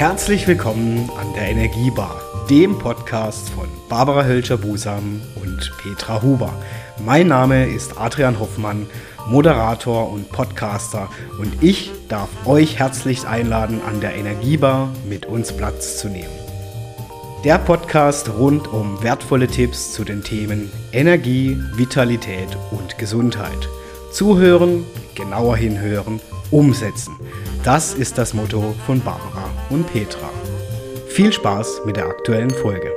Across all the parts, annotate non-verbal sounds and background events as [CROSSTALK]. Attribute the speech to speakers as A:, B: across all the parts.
A: Herzlich willkommen an der Energiebar, dem Podcast von Barbara Hölscher-Busam und Petra Huber. Mein Name ist Adrian Hoffmann, Moderator und Podcaster und ich darf euch herzlich einladen, an der Energiebar mit uns Platz zu nehmen. Der Podcast rund um wertvolle Tipps zu den Themen Energie, Vitalität und Gesundheit. Zuhören, genauer hinhören, umsetzen. Das ist das Motto von Barbara und Petra. Viel Spaß mit der aktuellen Folge.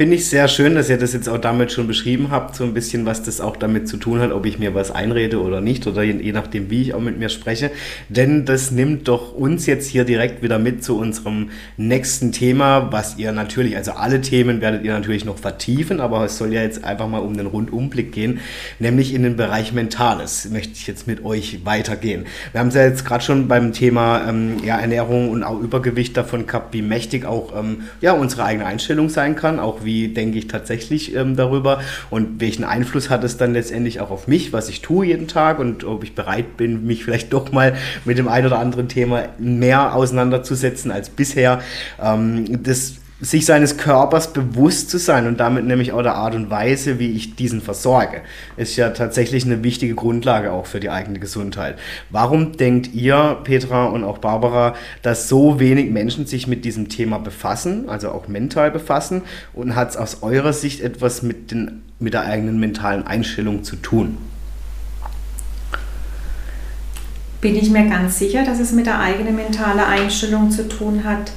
A: Finde ich sehr schön, dass ihr das jetzt auch damit schon beschrieben habt, so ein bisschen, was das auch damit zu tun hat, ob ich mir was einrede oder nicht, oder je, je, nachdem, wie ich auch mit mir spreche. Denn das nimmt doch uns jetzt hier direkt wieder mit zu unserem nächsten Thema, was ihr natürlich, also alle Themen werdet ihr natürlich noch vertiefen, aber es soll ja jetzt einfach mal um den Rundumblick gehen, nämlich in den Bereich Mentales möchte ich jetzt mit euch weitergehen. Wir haben es ja jetzt gerade schon beim Thema ähm, ja, Ernährung und auch Übergewicht davon gehabt, wie mächtig auch ähm, ja, unsere eigene Einstellung sein kann, auch wie wie denke ich tatsächlich ähm, darüber und welchen Einfluss hat es dann letztendlich auch auf mich, was ich tue jeden Tag und ob ich bereit bin, mich vielleicht doch mal mit dem einen oder anderen Thema mehr auseinanderzusetzen als bisher. Ähm, das sich seines Körpers bewusst zu sein und damit nämlich auch der Art und Weise, wie ich diesen versorge, ist ja tatsächlich eine wichtige Grundlage auch für die eigene Gesundheit. Warum denkt ihr, Petra und auch Barbara, dass so wenig Menschen sich mit diesem Thema befassen, also auch mental befassen und hat es aus eurer Sicht etwas mit, den, mit der eigenen mentalen Einstellung zu tun?
B: Bin ich mir ganz sicher, dass es mit der eigenen mentalen Einstellung zu tun hat.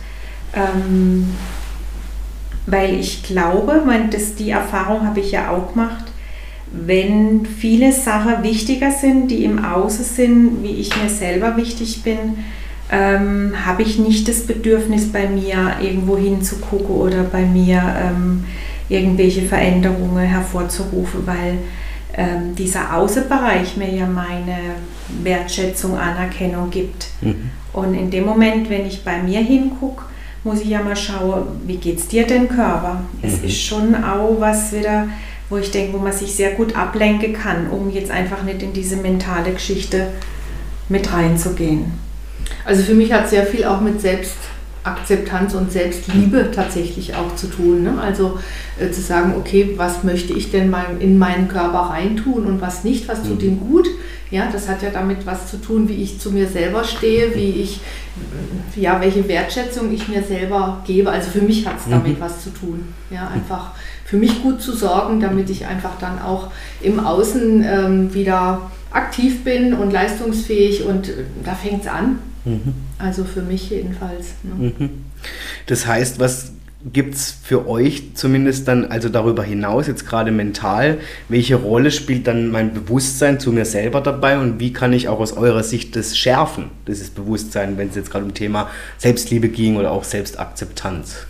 B: Ähm weil ich glaube, mein, das, die Erfahrung habe ich ja auch gemacht, wenn viele Sachen wichtiger sind, die im Außen sind, wie ich mir selber wichtig bin, ähm, habe ich nicht das Bedürfnis bei mir irgendwo hinzugucken oder bei mir ähm, irgendwelche Veränderungen hervorzurufen, weil ähm, dieser Außenbereich mir ja meine Wertschätzung, Anerkennung gibt. Mhm. Und in dem Moment, wenn ich bei mir hingucke, muss ich ja mal schauen, wie geht es dir denn Körper? Es mhm. ist schon auch was wieder, wo ich denke, wo man sich sehr gut ablenken kann, um jetzt einfach nicht in diese mentale Geschichte mit reinzugehen.
C: Also für mich hat sehr viel auch mit Selbstakzeptanz und Selbstliebe tatsächlich auch zu tun. Ne? Also äh, zu sagen, okay, was möchte ich denn mein, in meinen Körper reintun und was nicht, was tut mhm. ihm gut. Ja, das hat ja damit was zu tun, wie ich zu mir selber stehe, wie ich, ja, welche Wertschätzung ich mir selber gebe. Also für mich hat es damit mhm. was zu tun. Ja, einfach für mich gut zu sorgen, damit ich einfach dann auch im Außen ähm, wieder aktiv bin und leistungsfähig und äh, da fängt es an. Mhm. Also für mich jedenfalls.
A: Ne? Mhm. Das heißt, was gibt es für euch zumindest dann, also darüber hinaus, jetzt gerade mental, welche Rolle spielt dann mein Bewusstsein zu mir selber dabei und wie kann ich auch aus eurer Sicht das schärfen, dieses Bewusstsein, wenn es jetzt gerade um Thema Selbstliebe ging oder auch Selbstakzeptanz?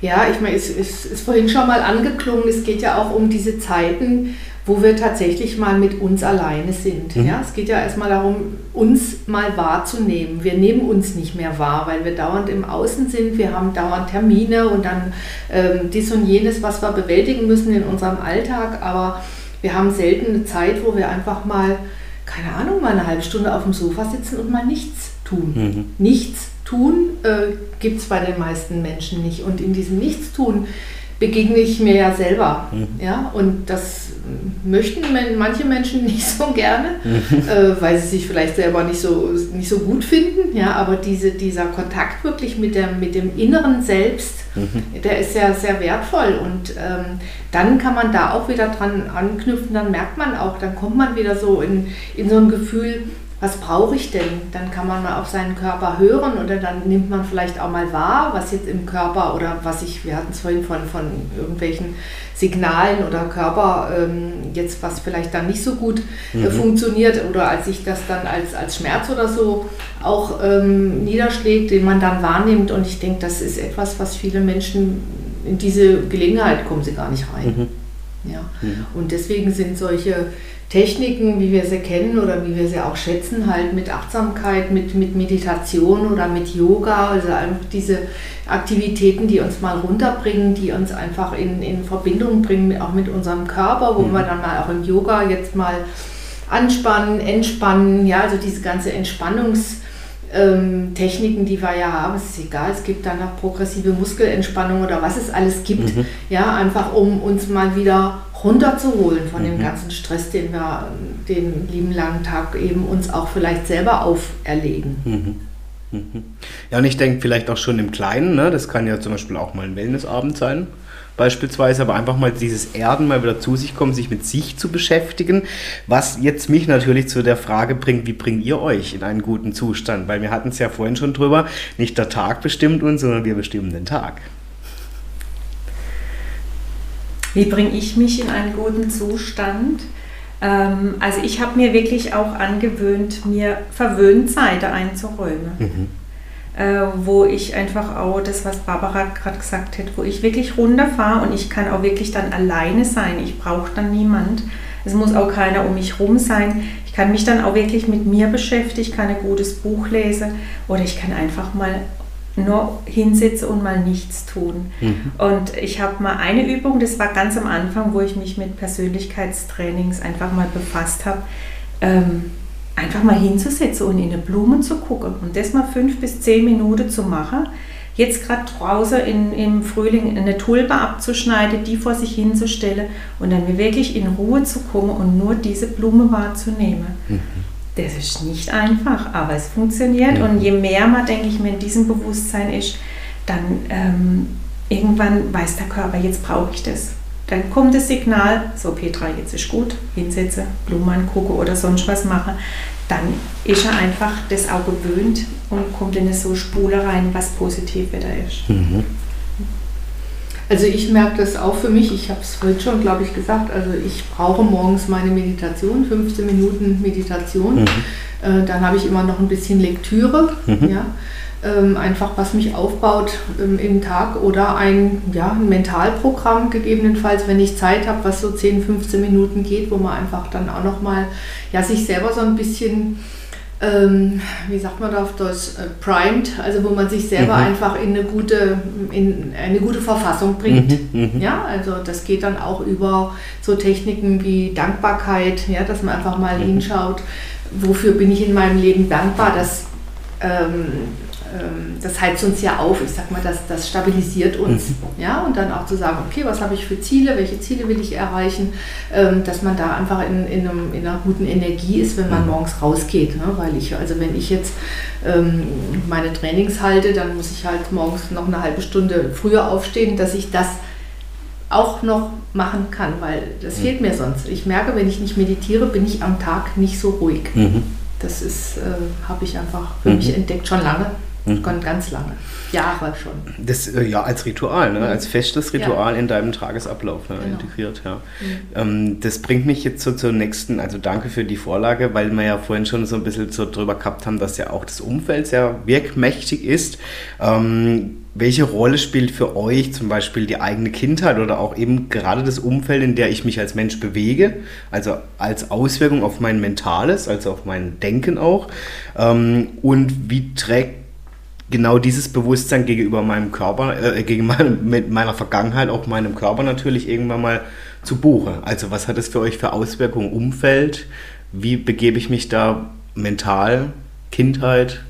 C: Ja, ich meine, es ist, ist vorhin schon mal angeklungen, es geht ja auch um diese Zeiten, wo wir tatsächlich mal mit uns alleine sind. Mhm. Ja, es geht ja erstmal darum, uns mal wahrzunehmen. Wir nehmen uns nicht mehr wahr, weil wir dauernd im Außen sind. Wir haben dauernd Termine und dann ähm, dies und jenes, was wir bewältigen müssen in unserem Alltag. Aber wir haben selten eine Zeit, wo wir einfach mal, keine Ahnung, mal eine halbe Stunde auf dem Sofa sitzen und mal nichts tun. Mhm. Nichts tun äh, gibt es bei den meisten Menschen nicht. Und in diesem Nichtstun begegne ich mir ja selber. Mhm. Ja? Und das möchten manche Menschen [LAUGHS] nicht so gerne, mhm. äh, weil sie sich vielleicht selber nicht so, nicht so gut finden. Ja? Aber diese, dieser Kontakt wirklich mit, der, mit dem inneren Selbst, mhm. der ist ja sehr wertvoll. Und ähm, dann kann man da auch wieder dran anknüpfen, dann merkt man auch, dann kommt man wieder so in, in so ein Gefühl, was brauche ich denn? Dann kann man mal auf seinen Körper hören oder dann nimmt man vielleicht auch mal wahr, was jetzt im Körper oder was ich, wir hatten es vorhin von, von irgendwelchen Signalen oder Körper ähm, jetzt, was vielleicht dann nicht so gut äh, mhm. funktioniert oder als sich das dann als, als Schmerz oder so auch ähm, niederschlägt, den man dann wahrnimmt. Und ich denke, das ist etwas, was viele Menschen in diese Gelegenheit kommen sie gar nicht rein. Mhm. Ja. Mhm. Und deswegen sind solche Techniken, wie wir sie kennen oder wie wir sie auch schätzen, halt mit Achtsamkeit, mit, mit Meditation oder mit Yoga, also einfach diese Aktivitäten, die uns mal runterbringen, die uns einfach in, in Verbindung bringen, auch mit unserem Körper, wo mhm. wir dann mal auch im Yoga jetzt mal anspannen, entspannen, ja, also diese ganze Entspannungs- ähm, Techniken, die wir ja haben, es ist egal, es gibt dann noch progressive Muskelentspannung oder was es alles gibt, mhm. ja, einfach um uns mal wieder runterzuholen von mhm. dem ganzen Stress, den wir den lieben langen Tag eben uns auch vielleicht selber auferlegen.
A: Mhm. mhm. Ja, und ich denke vielleicht auch schon im Kleinen, ne? das kann ja zum Beispiel auch mal ein Wellnessabend sein, beispielsweise, aber einfach mal dieses Erden mal wieder zu sich kommen, sich mit sich zu beschäftigen, was jetzt mich natürlich zu der Frage bringt, wie bringt ihr euch in einen guten Zustand? Weil wir hatten es ja vorhin schon drüber, nicht der Tag bestimmt uns, sondern wir bestimmen den Tag.
B: Wie bringe ich mich in einen guten Zustand? Ähm, also ich habe mir wirklich auch angewöhnt, mir Verwöhnzeiten einzuräumen. Mhm äh, wo ich einfach auch das, was Barbara gerade gesagt hat, wo ich wirklich runterfahre und ich kann auch wirklich dann alleine sein. Ich brauche dann niemand. Es muss auch keiner um mich rum sein. Ich kann mich dann auch wirklich mit mir beschäftigen, ich kann ein gutes Buch lesen oder ich kann einfach mal nur hinsitzen und mal nichts tun. Mhm. Und ich habe mal eine Übung, das war ganz am Anfang, wo ich mich mit Persönlichkeitstrainings einfach mal befasst habe. Ähm, einfach mal hinzusetzen und in eine Blume zu gucken und das mal fünf bis zehn Minuten zu machen. Jetzt gerade draußen in, im Frühling eine Tulpe abzuschneiden, die vor sich hinzustellen und dann wirklich in Ruhe zu kommen und nur diese Blume wahrzunehmen. Mhm. Das ist nicht einfach, aber es funktioniert. Und je mehr man, denke ich mir, in diesem Bewusstsein ist, dann ähm, irgendwann weiß der Körper, jetzt brauche ich das. Dann kommt das Signal, so Petra, jetzt ist gut, hinsetze, Blumen angucke oder sonst was mache. Dann ist er einfach das auch gewöhnt und kommt in eine so Spule rein, was positiv wieder ist. Mhm.
C: Also ich merke das auch für mich, ich habe es vorhin schon, glaube ich, gesagt, also ich brauche morgens meine Meditation, 15 Minuten Meditation. Mhm. Äh, dann habe ich immer noch ein bisschen Lektüre. Mhm. Ja ähm, einfach was mich aufbaut ähm, im Tag oder ein, ja, ein Mentalprogramm gegebenenfalls, wenn ich Zeit habe, was so 10, 15 Minuten geht, wo man einfach dann auch nochmal ja, sich selber so ein bisschen ähm, wie sagt man da auf Deutsch, äh, primed, also wo man sich selber mhm. einfach in eine gute, in eine gute Verfassung bringt. Mhm, mhm. ja, also das geht dann auch über so Techniken wie Dankbarkeit, ja, dass man einfach mal mhm. hinschaut, wofür bin ich in meinem Leben dankbar, dass ähm, ähm, das heizt uns ja auf, ich sag mal, das, das stabilisiert uns. Mhm. Ja, und dann auch zu sagen, okay, was habe ich für Ziele, welche Ziele will ich erreichen, ähm, dass man da einfach in, in, einem, in einer guten Energie ist, wenn man mhm. morgens rausgeht. Ne? Weil ich, also wenn ich jetzt ähm, meine Trainings halte, dann muss ich halt morgens noch eine halbe Stunde früher aufstehen, dass ich das auch noch machen kann, weil das mhm. fehlt mir sonst. Ich merke, wenn ich nicht meditiere, bin ich am Tag nicht so ruhig. Mhm. Das ist, äh, habe ich einfach für mhm. mich entdeckt, schon lange. Mhm. Ganz lange. Jahre schon.
A: Das, äh, ja, als Ritual, ne? Mhm. als festes Ritual ja. in deinem Tagesablauf ne? genau. integriert. Ja. Mhm. Ähm, das bringt mich jetzt so zur nächsten, also danke für die Vorlage, weil wir ja vorhin schon so ein bisschen so drüber gehabt haben, dass ja auch das Umfeld sehr wirkmächtig ist. Ähm, welche Rolle spielt für euch zum Beispiel die eigene Kindheit oder auch eben gerade das Umfeld, in der ich mich als Mensch bewege, also als Auswirkung auf mein Mentales, also auf mein Denken auch? Ähm, und wie trägt genau dieses Bewusstsein gegenüber meinem Körper, äh, gegen meine, mit meiner Vergangenheit, auch meinem Körper natürlich irgendwann mal zu Buche. Also was hat es für euch für Auswirkungen? Umfeld? Wie begebe ich mich da mental? Kindheit?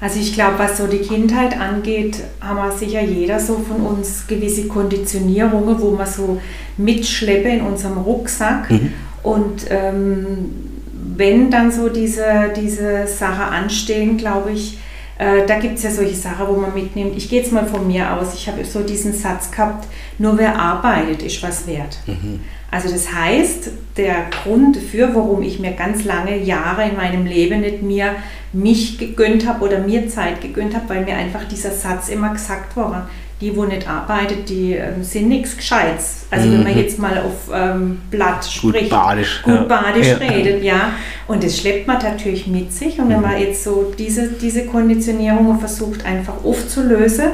B: Also ich glaube, was so die Kindheit angeht, haben wir sicher jeder so von uns gewisse Konditionierungen, wo wir so mitschleppen in unserem Rucksack. Mhm. Und ähm, wenn dann so diese, diese Sache anstehen, glaube ich, äh, da gibt es ja solche Sachen, wo man mitnimmt. Ich gehe jetzt mal von mir aus. Ich habe so diesen Satz gehabt, nur wer arbeitet, ist was wert. Mhm. Also das heißt, der Grund dafür, warum ich mir ganz lange Jahre in meinem Leben nicht mir mich gegönnt habe oder mir Zeit gegönnt habe, weil mir einfach dieser Satz immer gesagt wurde, die, wo nicht arbeitet, die ähm, sind nichts Gescheites. Also mhm. wenn man mhm. jetzt mal auf ähm, Blatt spricht,
A: gut badisch,
B: gut ja. badisch ja. redet, ja. Und das schleppt man natürlich mit sich. Und wenn mhm. man jetzt so diese, diese Konditionierung versucht einfach aufzulösen,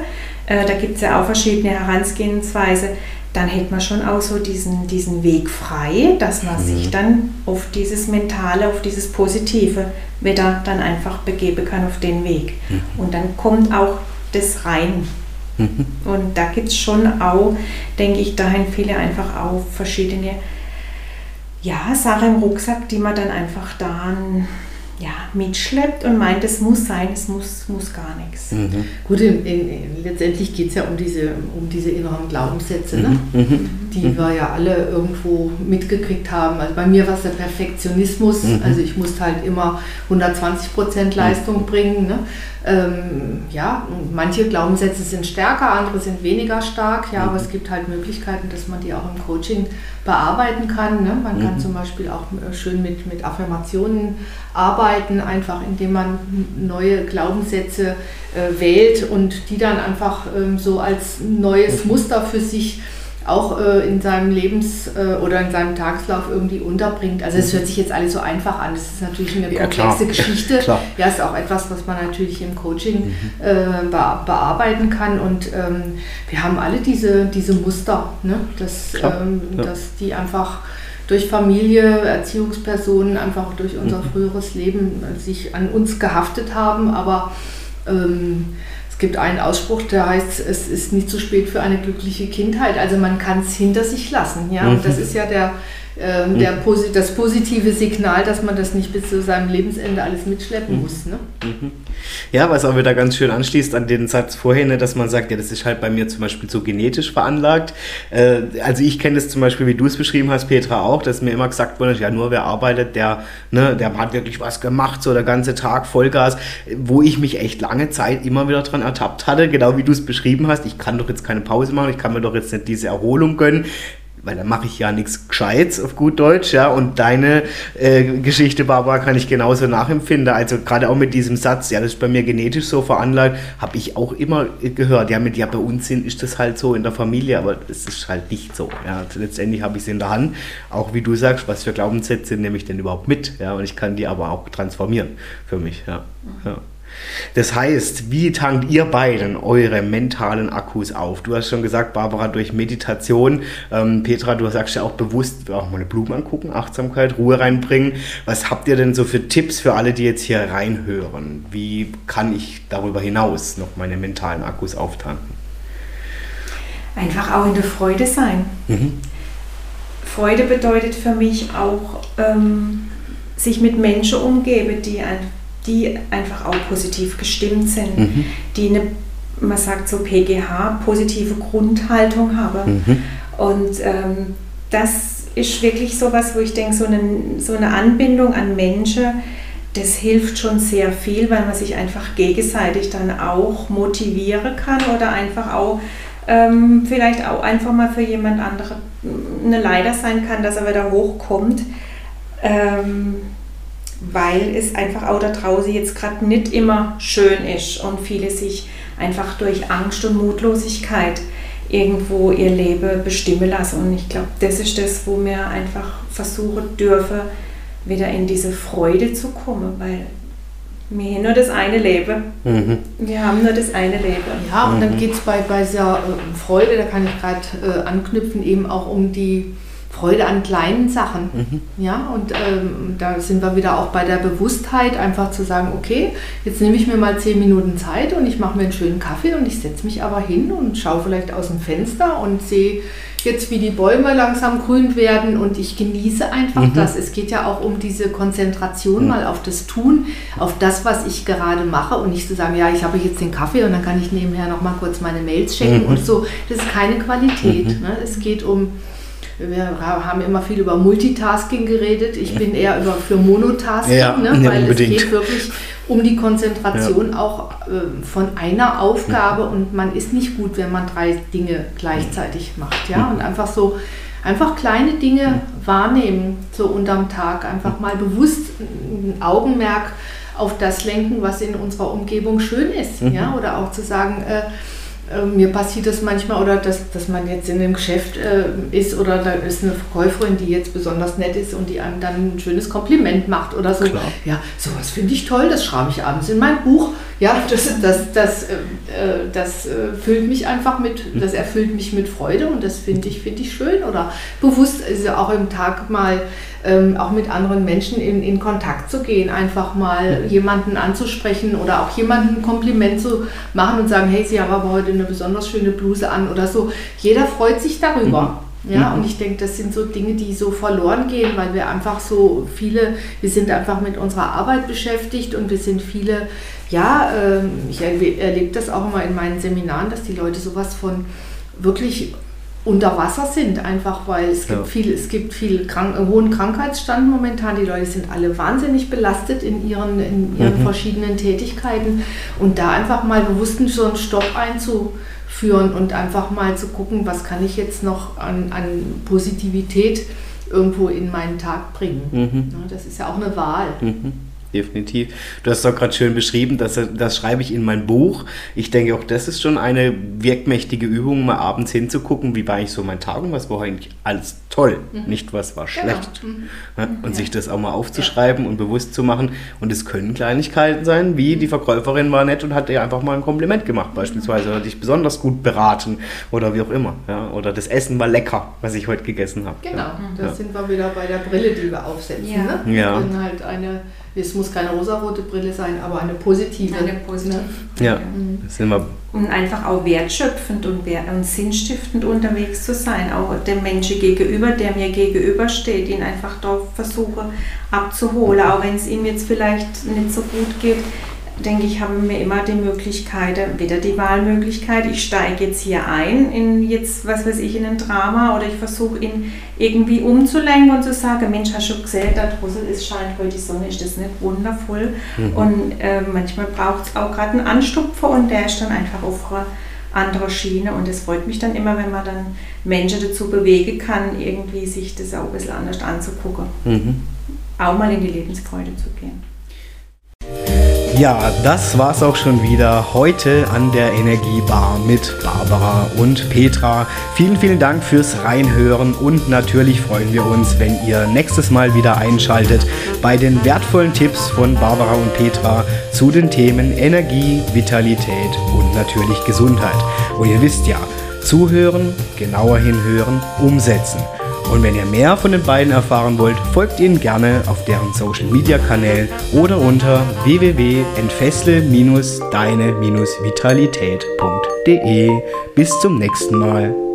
B: äh, da gibt es ja auch verschiedene Herangehensweise, dann hätte man schon auch so diesen, diesen Weg frei, dass man mhm. sich dann auf dieses Mentale, auf dieses Positive wieder dann einfach begeben kann auf den Weg. Mhm. Und dann kommt auch das rein. Mhm. Und da gibt es schon auch, denke ich, dahin viele einfach auch verschiedene ja, Sachen im Rucksack, die man dann einfach dann ja, mitschleppt und meint, es muss sein, es muss, muss gar nichts.
C: Mhm. Gut, in, in, letztendlich geht es ja um diese, um diese inneren Glaubenssätze, ne? Mhm. mhm. die mhm. wir ja alle irgendwo mitgekriegt haben. Also bei mir war es der Perfektionismus, mhm. also ich musste halt immer 120 Prozent Leistung bringen. Ne? Ähm, ja, manche Glaubenssätze sind stärker, andere sind weniger stark, ja, aber es gibt halt Möglichkeiten, dass man die auch im Coaching bearbeiten kann. Ne? Man kann zum Beispiel auch äh, schön mit, mit Affirmationen arbeiten, einfach indem man neue Glaubenssätze äh, wählt und die dann einfach ähm, so als neues Muster für sich auch äh, in seinem Lebens- äh, oder in seinem Tageslauf irgendwie unterbringt. Also es hört sich jetzt alles so einfach an. Das ist natürlich eine ja, komplexe klar. Geschichte. Ja, ja, ist auch etwas, was man natürlich im Coaching mhm. äh, bearbeiten kann. Und ähm, wir haben alle diese, diese Muster, ne? dass, ähm, ja. dass die einfach durch Familie, Erziehungspersonen, einfach durch unser mhm. früheres Leben sich an uns gehaftet haben. Aber ähm, gibt einen Ausspruch, der heißt, es ist nicht zu spät für eine glückliche Kindheit. Also man kann es hinter sich lassen. Ja? Und das mhm. ist ja der, ähm, der, das positive Signal, dass man das nicht bis zu seinem Lebensende alles mitschleppen mhm. muss. Ne?
A: Mhm. Ja, was auch wieder ganz schön anschließt an den Satz vorhin, ne, dass man sagt, ja, das ist halt bei mir zum Beispiel so genetisch veranlagt. Äh, also ich kenne das zum Beispiel, wie du es beschrieben hast, Petra auch, dass mir immer gesagt wurde, ja, nur wer arbeitet, der, ne, der hat wirklich was gemacht, so der ganze Tag Vollgas, wo ich mich echt lange Zeit immer wieder dran ertappt hatte, genau wie du es beschrieben hast. Ich kann doch jetzt keine Pause machen, ich kann mir doch jetzt nicht diese Erholung gönnen weil dann mache ich ja nichts Gescheites auf gut Deutsch, ja. Und deine äh, Geschichte, Barbara, kann ich genauso nachempfinden. Also gerade auch mit diesem Satz, ja, das ist bei mir genetisch so veranlagt, habe ich auch immer gehört. Ja, mit ja, bei uns sind, ist das halt so in der Familie, aber es ist halt nicht so. Ja, letztendlich habe ich es in der Hand. Auch wie du sagst, was für Glaubenssätze nehme ich denn überhaupt mit? Ja, und ich kann die aber auch transformieren für mich. Ja. ja. Das heißt, wie tankt ihr beiden eure mentalen Akkus auf? Du hast schon gesagt, Barbara, durch Meditation. Ähm, Petra, du sagst ja auch bewusst, auch mal eine Blume angucken, Achtsamkeit, Ruhe reinbringen. Was habt ihr denn so für Tipps für alle, die jetzt hier reinhören? Wie kann ich darüber hinaus noch meine mentalen Akkus auftanken?
B: Einfach auch in der Freude sein. Mhm. Freude bedeutet für mich auch, ähm, sich mit Menschen umgeben, die einfach die einfach auch positiv gestimmt sind, mhm. die eine, man sagt so PGH, positive Grundhaltung haben. Mhm. Und ähm, das ist wirklich so was, wo ich denke, so eine, so eine Anbindung an Menschen, das hilft schon sehr viel, weil man sich einfach gegenseitig dann auch motivieren kann oder einfach auch ähm, vielleicht auch einfach mal für jemand anderen eine Leiter sein kann, dass er wieder hochkommt. Ähm, weil es einfach auch da draußen jetzt gerade nicht immer schön ist und viele sich einfach durch Angst und Mutlosigkeit irgendwo ihr Leben bestimmen lassen. Und ich glaube, das ist das, wo wir einfach versuchen dürfen, wieder in diese Freude zu kommen, weil wir haben nur das eine Leben. Mhm. Wir haben nur das eine Leben.
C: Ja, und dann mhm. geht es bei, bei dieser äh, Freude, da kann ich gerade äh, anknüpfen, eben auch um die Freude an kleinen Sachen. Mhm. Ja, und ähm, da sind wir wieder auch bei der Bewusstheit, einfach zu sagen, okay, jetzt nehme ich mir mal zehn Minuten Zeit und ich mache mir einen schönen Kaffee und ich setze mich aber hin und schaue vielleicht aus dem Fenster und sehe jetzt, wie die Bäume langsam grün werden und ich genieße einfach mhm. das. Es geht ja auch um diese Konzentration mhm. mal auf das Tun, auf das, was ich gerade mache und nicht zu sagen, ja, ich habe jetzt den Kaffee und dann kann ich nebenher noch mal kurz meine Mails checken mhm. und so. Das ist keine Qualität. Mhm. Ne? Es geht um wir haben immer viel über Multitasking geredet. Ich bin eher über für Monotasking, ja, ne, [LAUGHS] weil unbedingt. es geht wirklich um die Konzentration ja. auch äh, von einer Aufgabe und man ist nicht gut, wenn man drei Dinge gleichzeitig macht. Ja? Und einfach so, einfach kleine Dinge wahrnehmen, so unterm Tag, einfach mal bewusst ein Augenmerk auf das lenken, was in unserer Umgebung schön ist. Mhm. Ja? Oder auch zu sagen, äh, äh, mir passiert das manchmal oder dass, dass man jetzt in einem Geschäft äh, ist oder da ist eine Verkäuferin, die jetzt besonders nett ist und die einem dann ein schönes Kompliment macht oder so. Klar. Ja, sowas finde ich toll, das schreibe ich abends in mein Buch. Ja, das, das, das, äh, äh das äh, füllt mich einfach mit, hm. das erfüllt mich mit Freude und das finde ich, find ich schön. Oder bewusst also auch im Tag mal ähm, auch mit anderen Menschen in, in Kontakt zu gehen, einfach mal jemanden anzusprechen oder auch jemanden ein Kompliment zu machen und sagen, hey, Sie haben aber heute eine besonders schöne Bluse an oder so. Jeder freut sich darüber. Mhm. Ja, mhm. und ich denke, das sind so Dinge, die so verloren gehen, weil wir einfach so viele, wir sind einfach mit unserer Arbeit beschäftigt und wir sind viele, ja, äh, ich erlebe das auch immer in meinen Seminaren, dass die Leute sowas von wirklich unter Wasser sind, einfach weil es gibt ja. viel, es gibt viel krank, hohen Krankheitsstand momentan. Die Leute sind alle wahnsinnig belastet in ihren, in ihren mhm. verschiedenen Tätigkeiten und da einfach mal bewusst so einen Stopp einzuführen und einfach mal zu gucken, was kann ich jetzt noch an, an Positivität irgendwo in meinen Tag bringen. Mhm. Das ist ja auch eine Wahl.
A: Mhm definitiv. Du hast doch gerade schön beschrieben, dass, das schreibe ich in mein Buch. Ich denke, auch das ist schon eine wirkmächtige Übung, mal abends hinzugucken, wie war eigentlich so mein Tag und was war eigentlich alles toll, mhm. nicht was war genau. schlecht. Genau. Mhm. Ja, und ja. sich das auch mal aufzuschreiben ja. und bewusst zu machen. Und es können Kleinigkeiten sein, wie die Verkäuferin war nett und hat dir einfach mal ein Kompliment gemacht, beispielsweise, oder dich besonders gut beraten oder wie auch immer. Oder das Essen war lecker, was ich heute gegessen habe.
C: Genau, da sind wir wieder bei der Brille, die wir aufsetzen. Ja. Ne? Ja. Und halt eine es muss keine rosarote Brille sein, aber eine positive.
B: Eine positive. Ne?
A: Ja, mhm. das sind wir.
B: Und einfach auch wertschöpfend und, und sinnstiftend unterwegs zu sein, auch dem Menschen gegenüber, der mir gegenübersteht, ihn einfach da versuche abzuholen, auch wenn es ihm jetzt vielleicht nicht so gut geht denke ich, haben wir immer die Möglichkeit, wieder die Wahlmöglichkeit, ich steige jetzt hier ein in jetzt, was weiß ich, in ein Drama oder ich versuche ihn irgendwie umzulenken und zu sagen, Mensch, hast du gesehen, da draußen ist, scheint heute die Sonne, ist das nicht wundervoll? Mhm. Und äh, manchmal braucht es auch gerade einen Anstupfer und der ist dann einfach auf einer anderen Schiene und es freut mich dann immer, wenn man dann Menschen dazu bewegen kann, irgendwie sich das auch ein bisschen anders anzugucken. Mhm. Auch mal in die Lebensfreude zu gehen.
A: Ja, das war's auch schon wieder heute an der Energiebar mit Barbara und Petra. Vielen, vielen Dank fürs Reinhören und natürlich freuen wir uns, wenn ihr nächstes Mal wieder einschaltet bei den wertvollen Tipps von Barbara und Petra zu den Themen Energie, Vitalität und natürlich Gesundheit. Und ihr wisst ja, zuhören, genauer hinhören, umsetzen. Und wenn ihr mehr von den beiden erfahren wollt, folgt ihnen gerne auf deren Social Media Kanälen oder unter www.entfessle-deine-vitalität.de. Bis zum nächsten Mal.